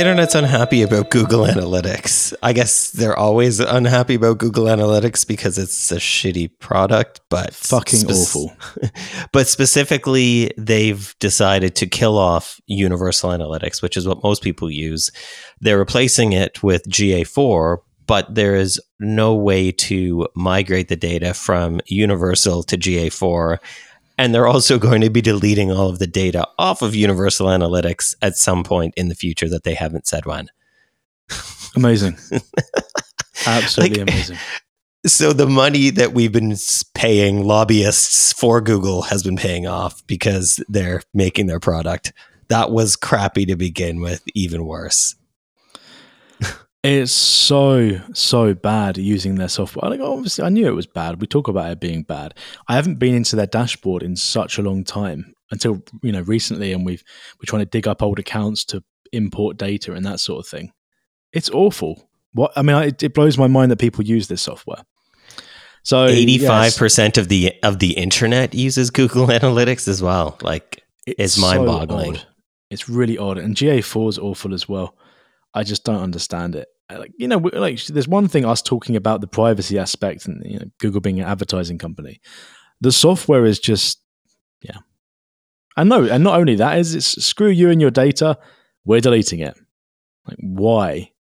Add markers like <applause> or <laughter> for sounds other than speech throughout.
Internet's unhappy about Google Analytics. I guess they're always unhappy about Google Analytics because it's a shitty product, but fucking spe- awful. <laughs> but specifically, they've decided to kill off Universal Analytics, which is what most people use. They're replacing it with GA4, but there is no way to migrate the data from Universal to GA4 and they're also going to be deleting all of the data off of Universal Analytics at some point in the future that they haven't said when. <laughs> Amazing. <laughs> Absolutely like, amazing. So the money that we've been paying lobbyists for Google has been paying off because they're making their product. That was crappy to begin with, even worse. It's so so bad using their software. Like obviously, I knew it was bad. We talk about it being bad. I haven't been into their dashboard in such a long time until you know recently, and we've we're trying to dig up old accounts to import data and that sort of thing. It's awful. What I mean, it, it blows my mind that people use this software. So eighty-five percent of the of the internet uses Google <laughs> Analytics as well. Like it's, it's mind-boggling. So it's really odd, and GA4 is awful as well. I just don't understand it. Like you know, like there's one thing us talking about the privacy aspect and you know, Google being an advertising company. The software is just yeah. And no, and not only that is it's screw you and your data. We're deleting it. Like why?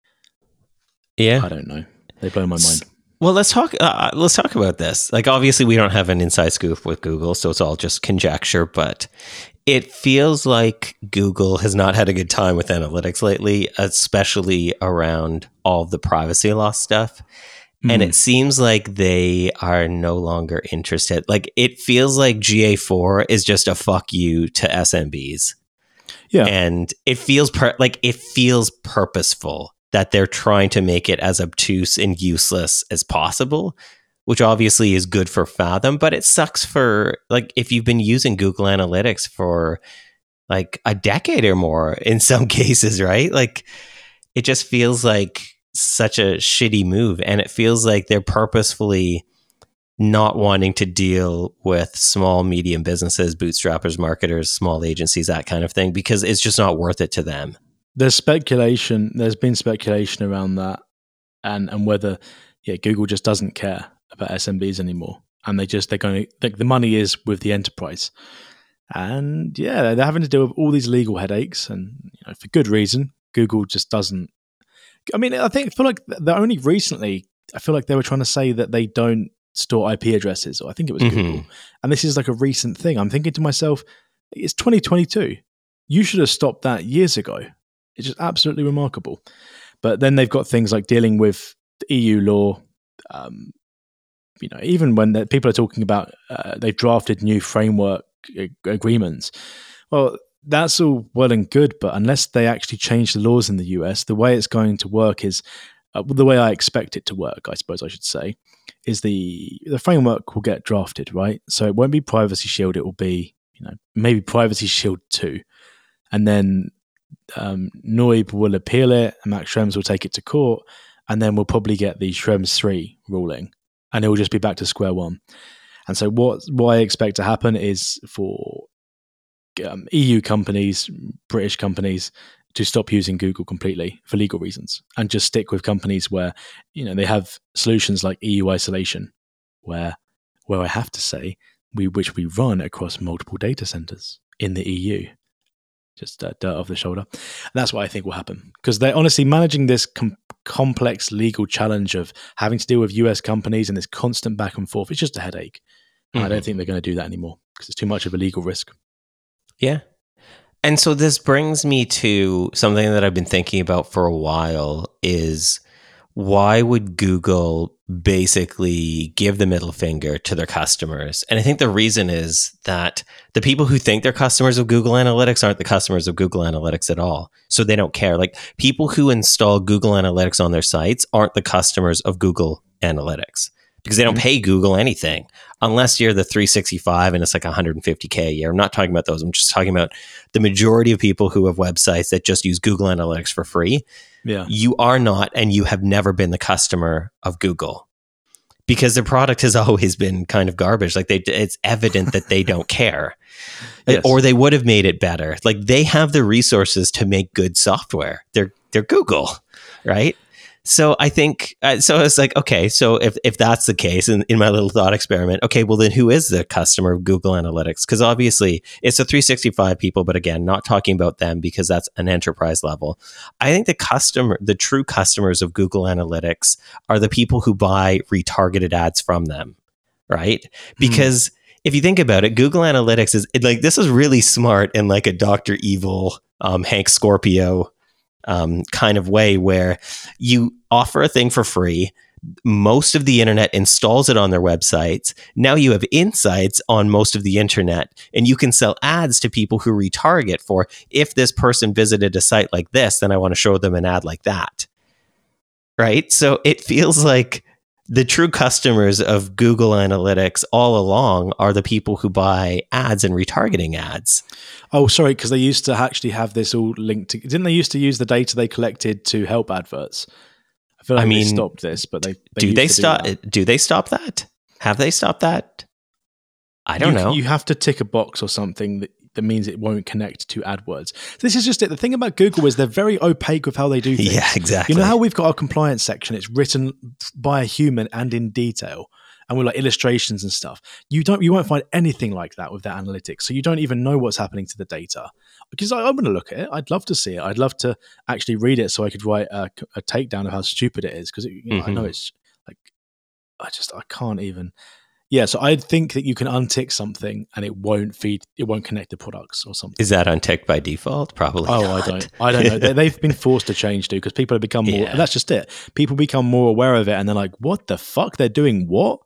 Yeah, I don't know. They blow my mind. Well, let's talk. Uh, uh, let's talk about this. Like, obviously, we don't have an inside scoop with Google, so it's all just conjecture. But it feels like Google has not had a good time with analytics lately, especially around all the privacy law stuff. Mm. And it hmm. seems like they are no longer interested. Like it feels like GA4 is just a fuck you to SMBs. Yeah. And it feels per- like it feels purposeful that they're trying to make it as obtuse and useless as possible which obviously is good for Fathom, but it sucks for like if you've been using Google Analytics for like a decade or more in <laughs> some cases, right? Like it just feels like such a shitty move and it feels like they're purposefully not wanting to deal with small medium businesses bootstrappers marketers small agencies that kind of thing because it's just not worth it to them there's speculation there's been speculation around that and and whether yeah google just doesn't care about SMBs anymore, and they just they're going to like the money is with the enterprise, and yeah, they're having to deal with all these legal headaches, and you know, for good reason. Google just doesn't. I mean, I think I feel like they're only recently. I feel like they were trying to say that they don't store IP addresses, or I think it was mm-hmm. Google, and this is like a recent thing. I'm thinking to myself, it's 2022. You should have stopped that years ago. It's just absolutely remarkable. But then they've got things like dealing with EU law, um, you know, even when people are talking about uh, they've drafted new framework ag- agreements, well, that's all well and good, but unless they actually change the laws in the US, the way it's going to work is uh, the way I expect it to work. I suppose I should say is the the framework will get drafted right, so it won't be Privacy Shield. It will be you know maybe Privacy Shield two, and then um, noyb will appeal it, and Max Schrems will take it to court, and then we'll probably get the Schrems three ruling and it will just be back to square one. And so, what what I expect to happen is for um, EU companies, British companies, to stop using Google completely for legal reasons, and just stick with companies where you know they have solutions like EU isolation, where where I have to say we which we run across multiple data centers in the EU. Just uh, dirt off the shoulder. And that's what I think will happen because they're honestly managing this com- complex legal challenge of having to deal with US companies and this constant back and forth. It's just a headache. Mm-hmm. I don't mm-hmm. think they're going to do that anymore because it's too much of a legal risk. Yeah. And so this brings me to something that I've been thinking about for a while is why would Google basically give the middle finger to their customers? And I think the reason is that the people who think they're customers of Google Analytics aren't the customers of Google Analytics at all. So they don't care. Like people who install Google Analytics on their sites aren't the customers of Google Analytics because they don't mm-hmm. pay Google anything unless you're the 365 and it's like 150k a year. I'm not talking about those. I'm just talking about the majority of people who have websites that just use Google Analytics for free. Yeah. You are not and you have never been the customer of Google because their product has <laughs> always been kind of garbage. Like they, it's evident that they don't <laughs> care, yes. or they would have made it better. Like they have the resources to make good software. They're they're Google, right? So I think uh, so. It's like okay, so if if that's the case, in, in my little thought experiment, okay, well then who is the customer of Google Analytics? Because obviously it's a 365 people, but again, not talking about them because that's an enterprise level. I think the customer, the true customers of Google Analytics, are the people who buy retargeted ads from them, right? Hmm. Because if you think about it, Google Analytics is like this is really smart and like a Doctor Evil, um, Hank Scorpio um, kind of way where you offer a thing for free. Most of the internet installs it on their websites. Now you have insights on most of the internet, and you can sell ads to people who retarget for if this person visited a site like this, then I want to show them an ad like that. Right. So it feels like the true customers of Google Analytics all along are the people who buy ads and retargeting ads. Oh, sorry, because they used to actually have this all linked to. Didn't they used to use the data they collected to help adverts? I feel like I mean, they stopped this, but they, they do they stop? Do, do they stop that? Have they stopped that? I don't you, know. You have to tick a box or something that that means it won't connect to AdWords. This is just it. The thing about Google is they're very opaque with how they do <laughs> things. Yeah, exactly. You know how we've got our compliance section? It's written by a human and in detail, and with like illustrations and stuff. You don't, you won't find anything like that with their analytics. So you don't even know what's happening to the data. Because I, am going to look at it. I'd love to see it. I'd love to actually read it so I could write a, a takedown of how stupid it is. Because you know, mm-hmm. I know mm-hmm. it's like I just I can't even. Yeah, so I think that you can untick something and it won't feed, it won't connect the products or something. Is that unticked by default? Probably. Oh, not. I don't. I don't know. they, have been forced to change, dude, because people have become more. Yeah. That's just it. People become more aware of it, and they're like, "What the fuck? They're doing what?"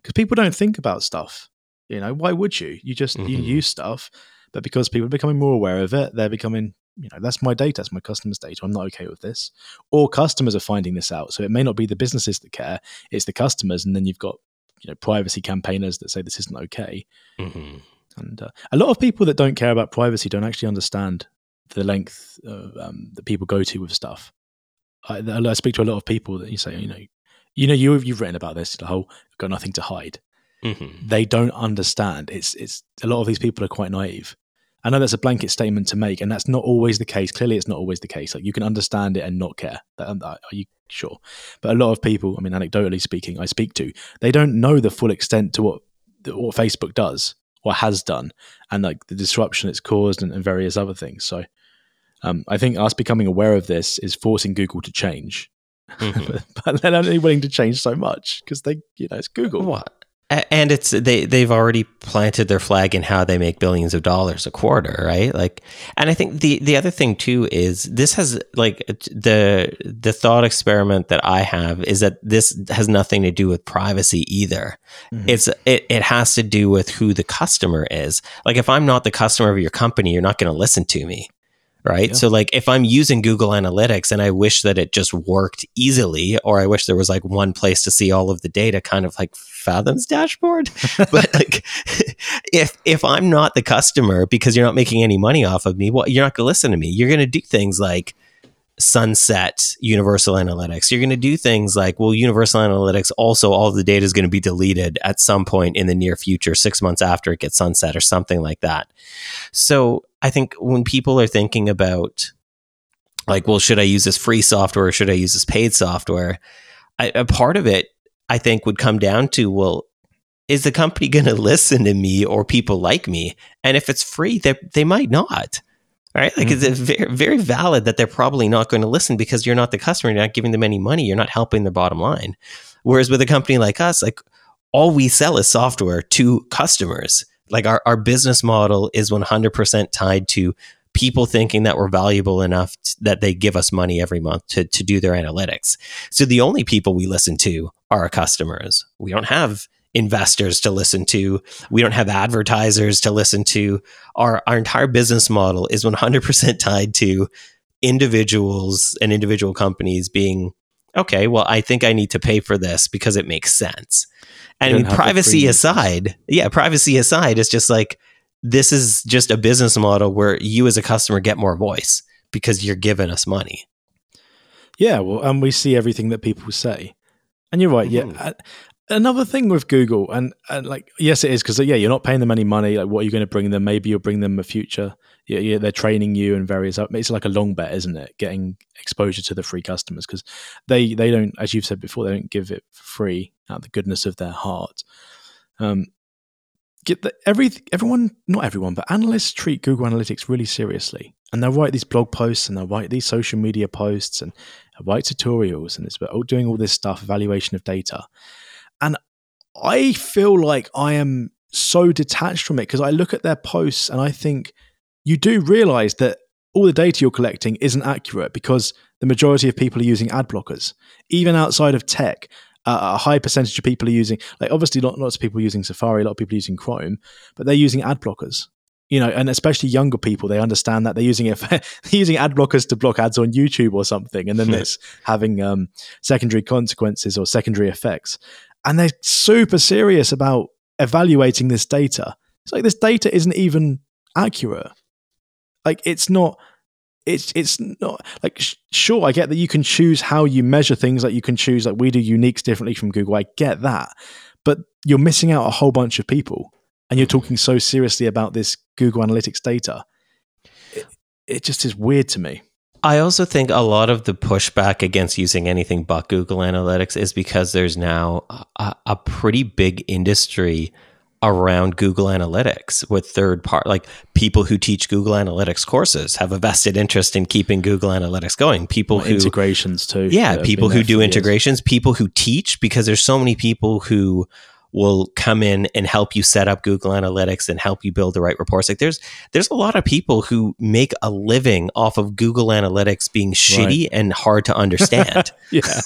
Because people don't think about stuff. You know, why would you? You just mm-hmm. you use stuff, but because people are becoming more aware of it, they're becoming you know that's my data that's my customers data i'm not okay with this or customers are finding this out so it may not be the businesses that care it's the customers and then you've got you know privacy campaigners that say this isn't okay. Mm-hmm. And uh, a lot of people that don't care about privacy don't actually understand the length of, um, that people go to with stuff. I, I, speak to a lot of people that you say, you know, you know, you you've written about this, the whole got nothing to hide. Mm-hmm. They don't understand. It's it's a lot of these people are quite naive. I know that's a blanket statement to make, and that's not always the case. Clearly, it's not always the case. Like you can understand it and not care. Um, are you sure? But a lot of people, I mean, anecdotally speaking, I speak to, they don't know the full extent to what what Facebook does or has done, and like the disruption it's caused and, and various other things. So, um, I think us becoming aware of this is forcing Google to change. Mm-hmm. <laughs> but they're only willing to change so much because they, you know, it's Google. What? And it's they they've already planted their flag in how they make billions of dollars a quarter right? Like and i think the the other thing too is this has like the the thought experiment that i have is that this has nothing to do with privacy either. Mm-hmm. it's it, it has to do with who the customer is. Like if i'm not the customer of your company you're not going to listen to me right? Yeah. So like if I'm using Google Analytics and I wish that it just worked easily or I wish there was like one place to see all of the data kind of like Fathom's dashboard, <laughs> but like <laughs> if if I'm not the customer because you're not making any money off of me, well you're not going to listen to me. You're going to do things like sunset universal analytics you're going to do things like well universal analytics also all the data is going to be deleted at some point in the near future six months after it gets sunset or something like that so i think when people are thinking about like well should i use this free software or should i use this paid software I, a part of it i think would come down to well is the company <laughs> going to listen to me or people like me and if it's free they, they might not right? Like, mm-hmm. it's very, very valid that they're probably not going to listen because you're not the customer, you're not giving them any money, you're not helping their bottom line. Whereas with a company like us, like all we sell is software to customers. Like our, our business model is 100% tied to people thinking that we're valuable enough t- that they give us money every month to, to do their analytics. So the only people we listen to are our customers. We don't have investors to listen to. We don't have advertisers to listen to. Our, our entire business model is 100% tied to individuals and individual companies being, okay, well, I think I need to pay for this because it makes sense. And I mean, privacy aside, yeah, privacy aside, it's just like, this is just a business model where you as a customer get more voice because you're giving us money. Yeah, well, and we see everything that people say. And you're right. Mm-hmm. Yeah, another thing with Google, and, and like, yes, it is because yeah, you're not paying them any money. Like, what are you going to bring them? Maybe you'll bring them a future. Yeah, yeah, they're training you and various. It's like a long bet, isn't it? Getting exposure to the free customers because they they don't, as you've said before, they don't give it free out of the goodness of their heart. Um, get the, every everyone, not everyone, but analysts treat Google Analytics really seriously, and they'll write these blog posts and they'll write these social media posts and write tutorials and it's about doing all this stuff, evaluation of data. And I feel like I am so detached from it because I look at their posts and I think you do realize that all the data you're collecting isn't accurate because the majority of people are using ad blockers. Even outside of tech, uh, a high percentage of people are using, like obviously not lots of people using Safari, a lot of people using Chrome, but they're using ad blockers you know, and especially younger people, they understand that they're using it. <laughs> they're using ad blockers to block ads on YouTube or something, and then <laughs> it's having um, secondary consequences or secondary effects. And they're super serious about evaluating this data. It's like this data isn't even accurate. Like it's not. It's it's not like sh- sure I get that you can choose how you measure things. Like you can choose like we do uniques differently from Google. I get that, but you're missing out a whole bunch of people and you're talking so seriously about this Google Analytics data, it, it just is weird to me. I also think a lot of the pushback against using anything but Google Analytics is because there's now a, a pretty big industry around Google Analytics with third part like people who teach Google Analytics courses have a vested interest in keeping Google Analytics going. People well, who integrations too. Yeah, people who do integrations, people who teach because there's so many people who will come in and help you set up Google Analytics and help you build the right reports. Like there's there's a lot of people who make a living off of Google Analytics being shitty right. and hard to understand. <laughs> <laughs> yeah.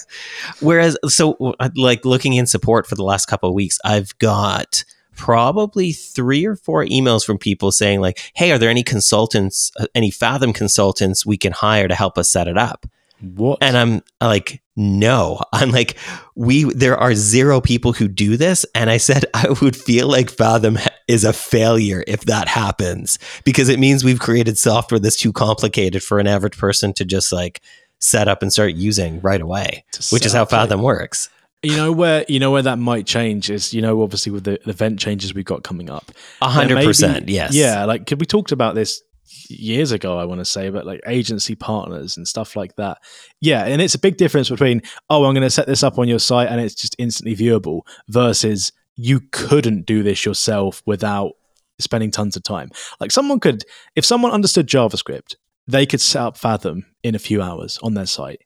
Whereas so uh, like looking in support for the last couple of weeks, I've got probably three or four emails from people saying like, "Hey, are there any consultants, uh, any Fathom consultants we can hire to help us set it up?" What? And I'm like, no. <laughs> I'm like, we there are zero people who do this. And I said I would feel like Fathom is a failure if that happens. Because it means we've created software that's too complicated for an average person to just like set up and start using right away. Which is how Fathom works. You know where you know where that might change is you know obviously with the event changes we've got coming up. A hundred percent, yes. Yeah, like we talked about this years ago, I want to say, but like agency partners and stuff like that. Yeah, and it's a big difference between oh, I'm going to set this up on your site and it's just instantly viewable versus you couldn't do this yourself without spending tons of time. Like someone could, if someone understood JavaScript, they could set up Fathom in a few hours on their site,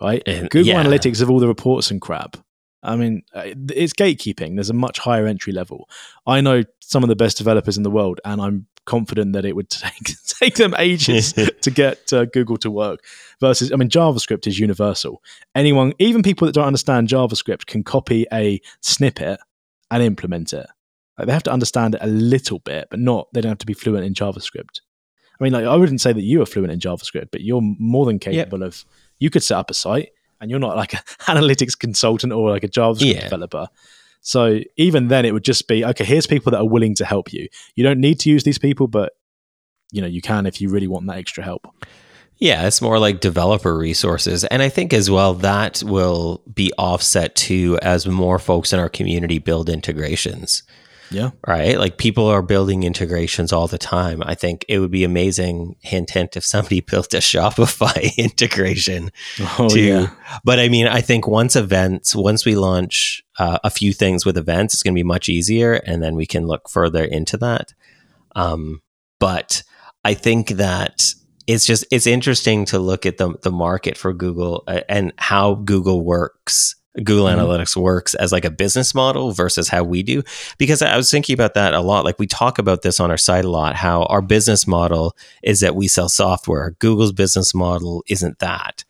right? Google yeah. Analytics of all the reports and crap. I mean, uh, it's gatekeeping. There's a much higher entry level. I know some of the best developers in the world, and I'm confident that it would <laughs> take take them ages <laughs> to get uh, Google to work. Versus, I mean, JavaScript is universal. Anyone, even people that don't understand JavaScript, can copy a snippet and implement it. Like, they have to understand it a little bit, but not. They don't have to be fluent in JavaScript. I mean, like, I wouldn't say that you are fluent in JavaScript, but you're more than capable yep. of. You could set up a site and you're not like an <laughs> analytics consultant or like a JavaScript yeah. developer. So even then, it would just be okay. Here's people that are willing to help you. You don't need to use these people, but you know you can if you really want that extra help. Yeah, it's more like developer resources. And I think as well that will be offset too as more folks in our community build integrations. Yeah. Right. Like people are building integrations all the time. I think it would be amazing, hint, hint, if somebody <laughs> built a Shopify <laughs> integration. Oh, to, yeah. But I mean, I think once events, once we launch uh, a few things with events, it's going to be much easier. And then we can look further into that. Um, but I think that it's just, it's interesting to look at the, the market for Google uh, and how Google works Google mm-hmm. Analytics works as like a business model versus how we do. Because I was thinking about that a lot. Like we talk about this on our site a lot, how our business model is that we sell software. Google's business model isn't that.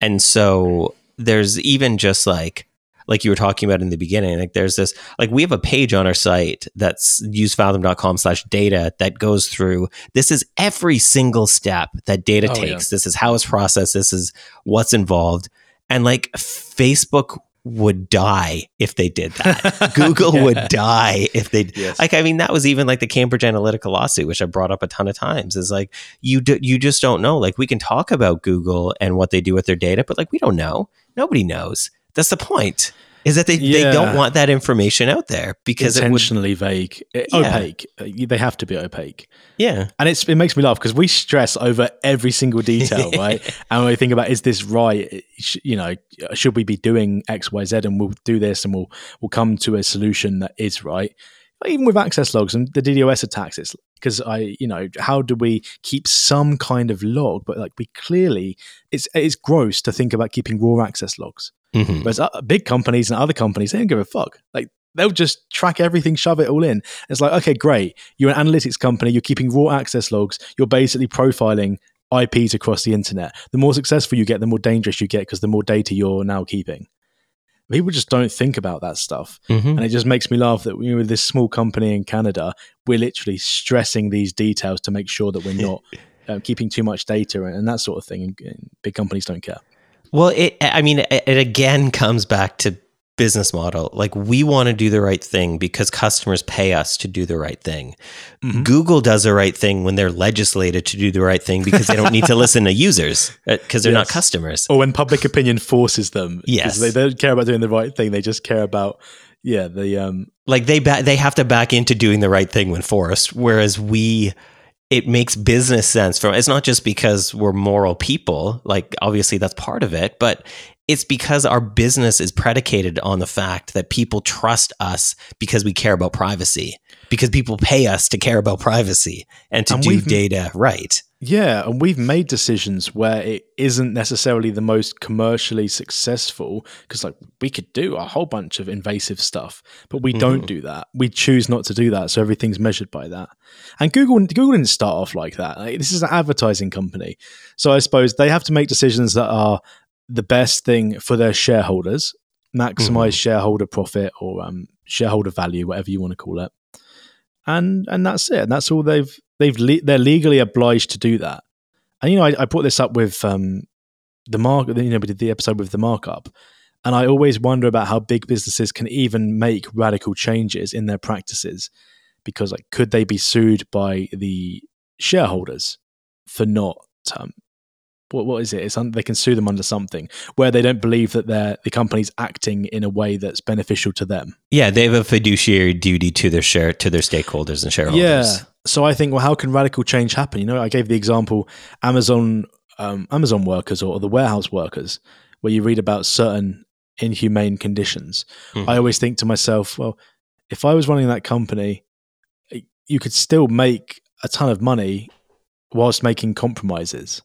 And so there's even just like, like you were talking about in the beginning, like there's this, like we have a page on our site that's usefathom.com slash data that goes through, this is every single step that data oh, takes. Yeah. This is how it's processed. This is what's involved and like Facebook would die if they did that. <laughs> Google yeah. would die if they yes. like. I mean, that was even like the Cambridge Analytica lawsuit, which I brought up a ton of times. Is like you do, you just don't know. Like we can talk about Google and what they do with their data, but like we don't know. Nobody knows. That's the point. Is that they, they don't want that information out there because it would, intentionally vague, eh, Yeah. opaque. Uh, They have to be opaque, yeah, and it's it makes me laugh because we stress over every single detail, <laughs> right? and we think about is this right? You know, should we be doing X, Y, Z, and we'll do this, and we'll we'll come to a solution that is right. Even with access logs and the DDoS attacks, it's because I, you know, how do we keep some kind of log? But like we clearly, it's it's gross to think about keeping raw access logs. Mhm. Whereas uh, big companies and other companies, they don't give a fuck. Like they'll just track everything, shove it all in. It's like, okay, great. You're an analytics company. You're keeping raw access logs. You're basically profiling IPs across the internet. The more successful you get, the more dangerous you get because the more data you're now keeping. People just don't think about that stuff. Mhm. And it just makes me laugh that you know, with this small company in Canada, we're literally stressing these details to make sure that we're <laughs> not uh, keeping too much data and, and that sort of thing. And, and big companies don't care. Well, it, I mean, it, it again comes back to business model. Like we want to do the right thing because customers pay us to do the right thing. Mhm. Google does the right thing when they're legislated to do the right thing because they don't need to <laughs> listen to users because they're not customers. or when public opinion forces them. Yes. they don't care about doing the right thing. They just care about yeah the um Like they ba- they have to back into doing the right thing when forced, whereas we it makes business sense from it's not just because we're moral people like obviously that's part of it but it's because our business is predicated on the fact that people trust us because we care about privacy because people pay us to care about privacy and to And do data right yeah, and we've made decisions where it isn't necessarily the most commercially successful because like we could do a whole bunch of invasive stuff, but we don't Mhm. do that. We choose not to do that, so everything's measured by that. And Google Google didn't start off like that. Like, this is an advertising company, so I suppose they have to make decisions that are the best thing for their shareholders, maximize shareholder profit or um, shareholder value, whatever you want to call it. And and that's it. And that's all they've they've le- they're legally obliged to do that. And you know, I, I this up with um, the mark. You know, we did the episode with the markup, and I always wonder about how big businesses can even make radical changes in their practices, because like, could they be sued by the shareholders for not um, what what is it? It's un- they can sue them under something where they don't believe that their the company's acting in a way that's beneficial to them. yeah they have a fiduciary duty to their share to their stakeholders and shareholders Yeah. So I think, well, how can radical change happen? You know, I gave the example Amazon um, Amazon workers or the warehouse workers, where you read about certain inhumane conditions. Mhm. I always think to myself, well, if I was running that company, you could still make a ton of money whilst making compromises.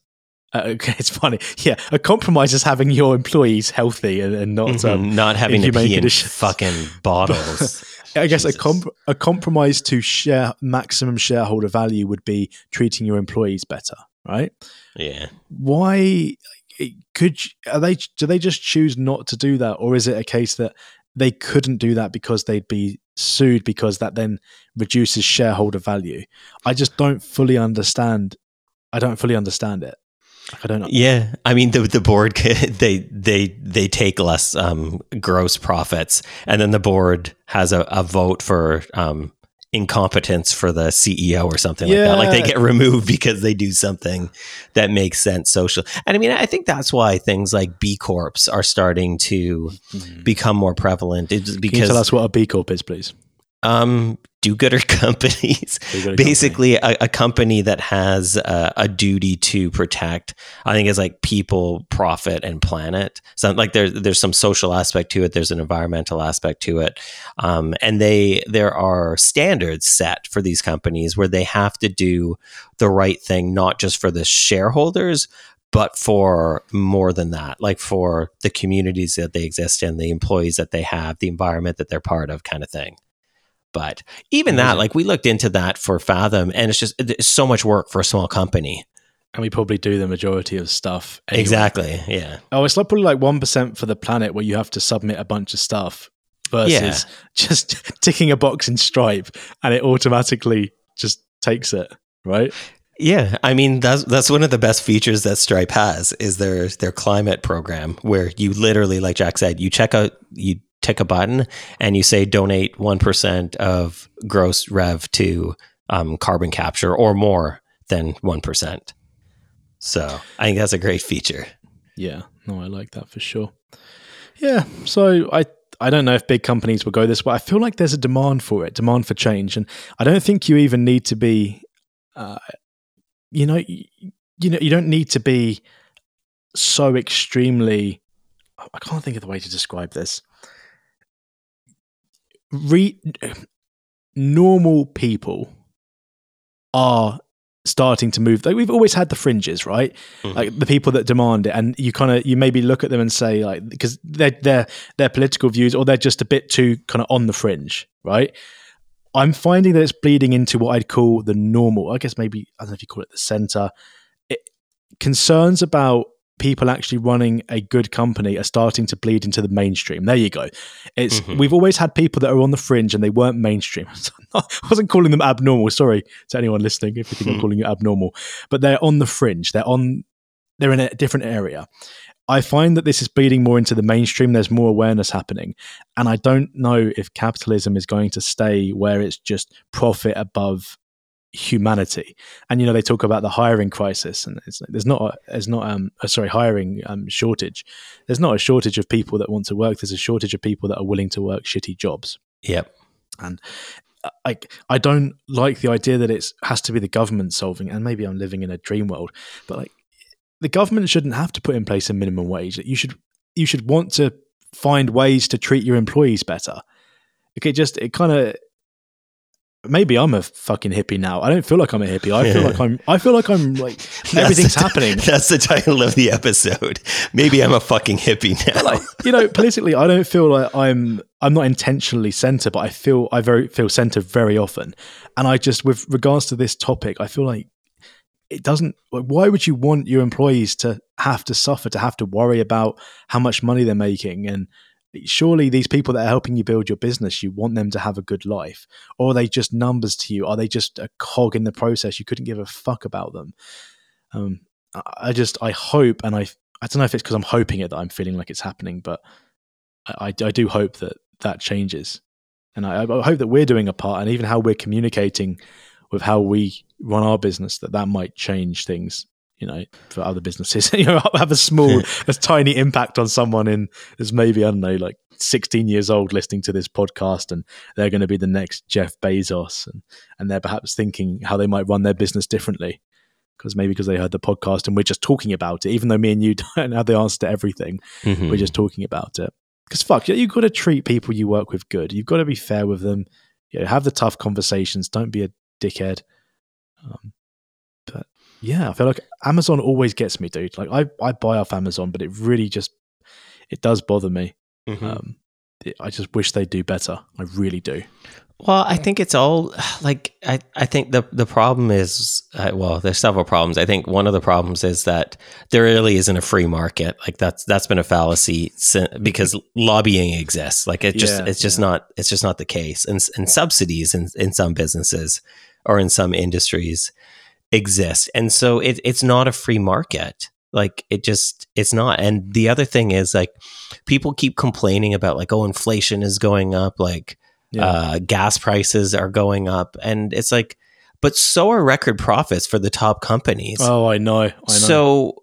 Uh, okay, <laughs> it's funny. Yeah, a compromise is having your employees healthy and, and not um, Mhm. not having to pee in fucking bottles <laughs> I guess a comp- a compromise to share maximum shareholder value would be treating your employees better, right? yeah Why could are they do they just choose not to do that or is it a case that they couldn't do that because they'd be sued because that then reduces shareholder value? I just don't fully understand I don't fully understand it. I don't know. Yeah, I mean the the board <laughs> they they they take less um, gross profits, and then the board has a, a vote for um, incompetence for the CEO or something like that. Like they get <laughs> removed because they do something that makes sense social. And I mean, I think that's why things like B corps are starting to become more prevalent. It's Can you because tell us what a B Corp is, please? um, do-gooder <laughs> companies. Do-gooder company. basically a, a company that has a, a duty to protect i think it's like people profit and planet. So like there, there's some social aspect to it. There's an environmental aspect to it. Um, and they there are standards set for these companies where they have to do the right thing not just for the shareholders but for more than that like for the communities that they exist in the employees that they have the environment that they're part of kind of thing but even that, like we looked into that for Fathom, and it's just it's so much work for a small company. And we probably do the majority of stuff. anyway. Exactly. Yeah. Oh, it's like probably like one percent for the planet where you have to submit a bunch of stuff versus Yeah. <laughs> just ticking a box in Stripe and it automatically just takes it, right? Yeah, I mean that's that's one of the best features that Stripe has is their their climate program where you literally like Jack said, you check out you tick a button and you say donate 1% of gross rev to um, carbon capture or more than 1%. So, I think that's a great feature. Yeah, no, I like that for sure. Yeah, so I I don't know if big companies will go this way. I feel like there's a demand for it, demand for change, and I don't think you even need to be, uh, you know, you, you know, you don't need to be so extremely. I can't think of the way to describe this. Re- normal people are starting to move. Like we've always had the fringes right? Mm-hmm. like the people that demand it. And you kind of you maybe look at them and say like because they're their their political views or they're just a bit too kind of on the fringe right? I'm finding that it's bleeding into what i'd call the normal i guess maybe i don't know if you call it the center. It, concerns about people actually running a good company are starting to bleed into the mainstream. There you go. It's mm-hmm. we've always had people that are on the fringe and they weren't mainstream. <laughs> <laughs> I wasn't calling them abnormal. Sorry to anyone listening if you think I'm hmm. calling you abnormal, but they're on the fringe. They're on. They're in a different area. I find that this is bleeding more into the mainstream. There's more awareness happening. And I don't know if capitalism is going to stay where it's just profit above humanity. And you know they talk about the hiring crisis, and it's there's not a, there's not um a, sorry hiring um, shortage. There's not a shortage of people that want to work. There's a shortage of people that are willing to work shitty jobs. Yep. And uh, I I don't like the idea that it has to be the government solving. And maybe I'm living in a dream world, but like the government shouldn't have to put in place a minimum wage. That You should you should want to find ways to treat your employees better. Okay, just it kind of maybe I'm a fucking hippie now. I don't feel like I'm a hippie. I feel like I'm. I feel like I'm like <laughs> everything's happening. <laughs> That's the title of the episode. Maybe I'm a fucking hippie now. Like, you know, politically, I don't feel like I'm. I'm not intentionally centre, but I feel I very feel centre very often. And I just, with regards to this topic, I feel like it doesn't. Like, why would you want your employees to have to suffer, to have to worry about how much money they're making and surely these people that are helping you build your business you want them to have a good life. Or are they just numbers to you? Are they just a cog in the process? You couldn't give a fuck about them. Um, i just i hope and i i don't know if it's because i'm hoping it that i'm feeling like it's happening but i i, do hope that that changes. And I, I hope that we're doing a part and even how we're communicating with how we run our business that that might change things you know, for other businesses, <laughs> you know, have a small, a tiny impact on someone in as maybe I don't know, like 16 years old listening to this podcast, and they're going to be the next Jeff Bezos, and and they're perhaps thinking how they might run their business differently because maybe because they heard the podcast and we're just talking about it, even though me and you <laughs> don't have the answer to everything, mm-hmm. we're just talking about it. Because fuck, you've got to treat people you work with good. You've got to be fair with them. You know, have the tough conversations. Don't be a dickhead. Um, yeah, I feel like Amazon always gets me, dude. Like I, I buy off Amazon, but it really just it does bother me. Mm-hmm. Um, it, I just wish they do better. I really do. Well, I think it's all <sighs> like I, I think the the problem is uh, well, there's several problems. I think one of the problems is that there really isn't a free market. Like that's that's been a fallacy because lobbying exists. Like it just yeah, it's just yeah. not it's just not the case. And and subsidies in in some businesses or in some industries exist. And so it, it's not a free market. Like it just, it's not. And the other thing is like people keep complaining about like, oh, inflation is going up, like yeah. uh, gas prices are going up. And it's like, but so are record profits for the top companies. Oh, I know. I know. So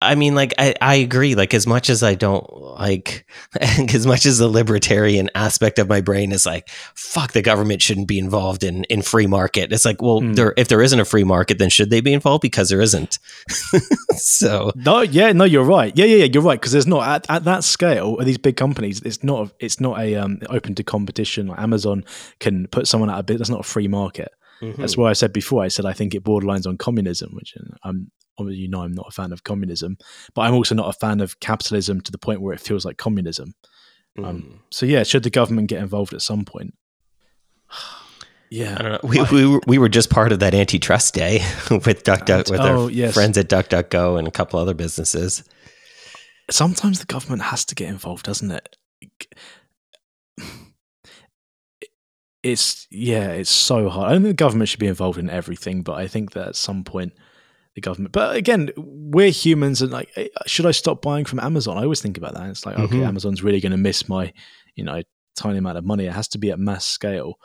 I mean, like, I, I agree. Like, as much as I don't like, <laughs> as much as the libertarian aspect of my brain is like, fuck, the government shouldn't be involved in, in free market. It's like, well, mm. there, if there isn't a free market, then should they be involved? Because there isn't. <laughs> so, no, yeah, no, you're right. Yeah, yeah, yeah, you're right. Because there's not at, at that scale, these big companies, it's not, it's not a um, open to competition. Like Amazon can put someone out of bit. That's not a free market. Mm-hmm. That's why I said before. I said I think it borderlines on communism, which I'm obviously you know I'm not a fan of communism, but I'm also not a fan of capitalism to the point where it feels like communism. Um, mm. Um, so yeah, should the government get involved at some point? <sighs> yeah, I don't know. We, I, we, were, we were just part of that antitrust day <laughs> with Duck Duck with oh, our yes. friends at DuckDuckGo and a couple other businesses. Sometimes the government has to get involved, doesn't it? It's yeah, it's so hard. I don't think the government should be involved in everything, but I think that at some point the government. But again, we're humans, and like, eh, should I stop buying from Amazon? I always think about that. It's like, mm-hmm. okay, Amazon's really going to miss my, you know, tiny amount of money. It has to be at mass scale.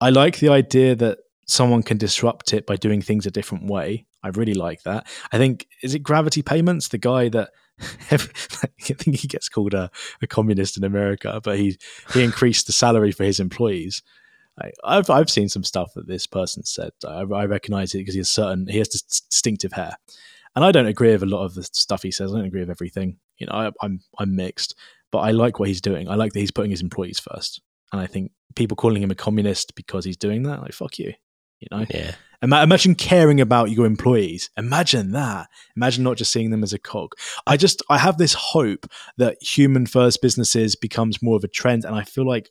I like the idea that someone can disrupt it by doing things a different way. I really like that. I think is it Gravity Payments, the guy that <laughs> I think he gets called a, a communist in America, but he he increased the salary for his employees. I, I've I've seen some stuff that this person said. I, I recognize it because he has certain he has distinctive hair, and I don't agree with a lot of the stuff he says. I don't agree with everything. You know, I, I'm I'm mixed, but I like what he's doing. I like that he's putting his employees first, and I think people calling him a communist because he's doing that, like fuck you. You know, Yeah. Imagine caring about your employees. Imagine that. Imagine not just seeing them as a cog. I just I have this hope that human first businesses becomes more of a trend, and I feel like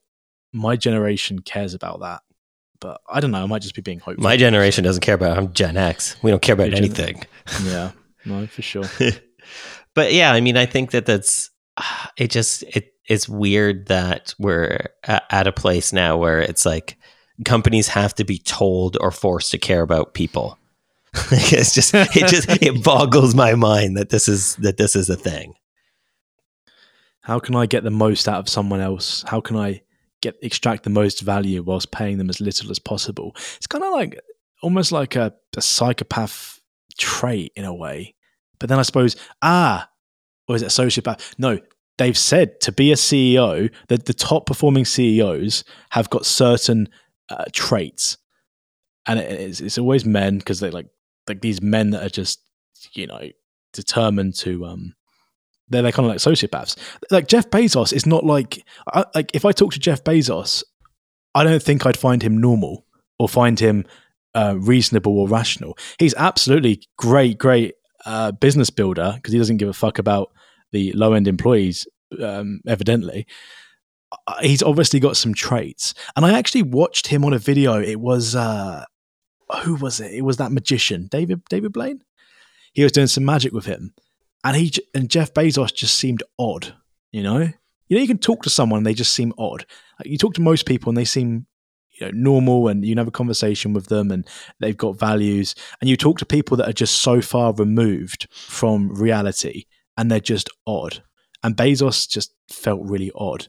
my generation cares about that. But I don't know. I might just be being hopeful. My generation doesn't care about. I'm Gen X. We don't care about Gen- anything. <laughs> yeah, no, for sure. <laughs> but yeah, I mean, I think that that's <sighs> it. Just it it's weird that we're at a place now where it's like companies have to be told or forced to care about people. <laughs> it's just it just it boggles my mind that this is that this is a thing. How can I get the most out of someone else? How can I get extract the most value whilst paying them as little as possible? It's kind of like almost like a, a psychopath trait in a way. But then I suppose ah, or is it a sociopath? No, they've said to be a CEO that the top performing CEOs have got certain uh, traits, and it, it's, it's always men because they like like these men that are just you know determined to um they're, they're kind of like sociopaths. Like Jeff Bezos is not like I, like if I talk to Jeff Bezos, I don't think I'd find him normal or find him uh, reasonable or rational. He's absolutely great, great uh, business builder because he doesn't give a fuck about the low end employees. Um, evidently, uh, he's obviously got some traits. And I actually watched him on a video. It was uh, who was it? It was that magician, David David Blaine. He was doing some magic with him, and he and Jeff Bezos just seemed odd. You know, you know, you can talk to someone and they just seem odd. Like you talk to most people and they seem you know normal, and you have a conversation with them and they've got values. And you talk to people that are just so far removed from reality and they're just odd. And Bezos just felt really odd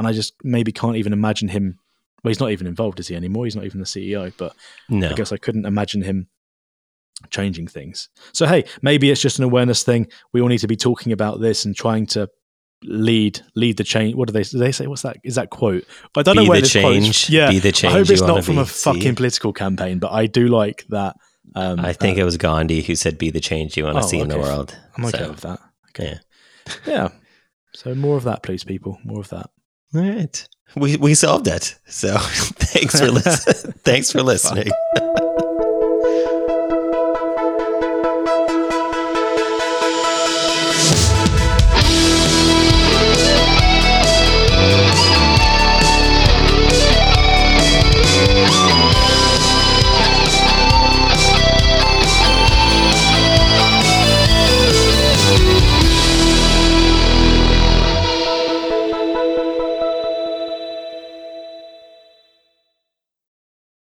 and I just maybe can't even imagine him. Well, he's not even involved, is he anymore? He's not even the CEO. But no. I guess I couldn't imagine him changing things. So hey, maybe it's just an awareness thing. We all need to be talking about this and trying to lead lead the change. What do they do they say? What's that? Is that quote? I don't be know where the this change. Quote yeah, be the change. I hope it's not from be. a fucking see? political campaign, but I do like that. Um, I think uh, it was Gandhi who said, "Be the change you want to oh, see okay. in the world." I'm okay so, with that. Okay. Yeah. yeah. So more of that, please, people. More of that. All right. We we solved it. So <laughs> <laughs> thanks for listening. thanks for listening.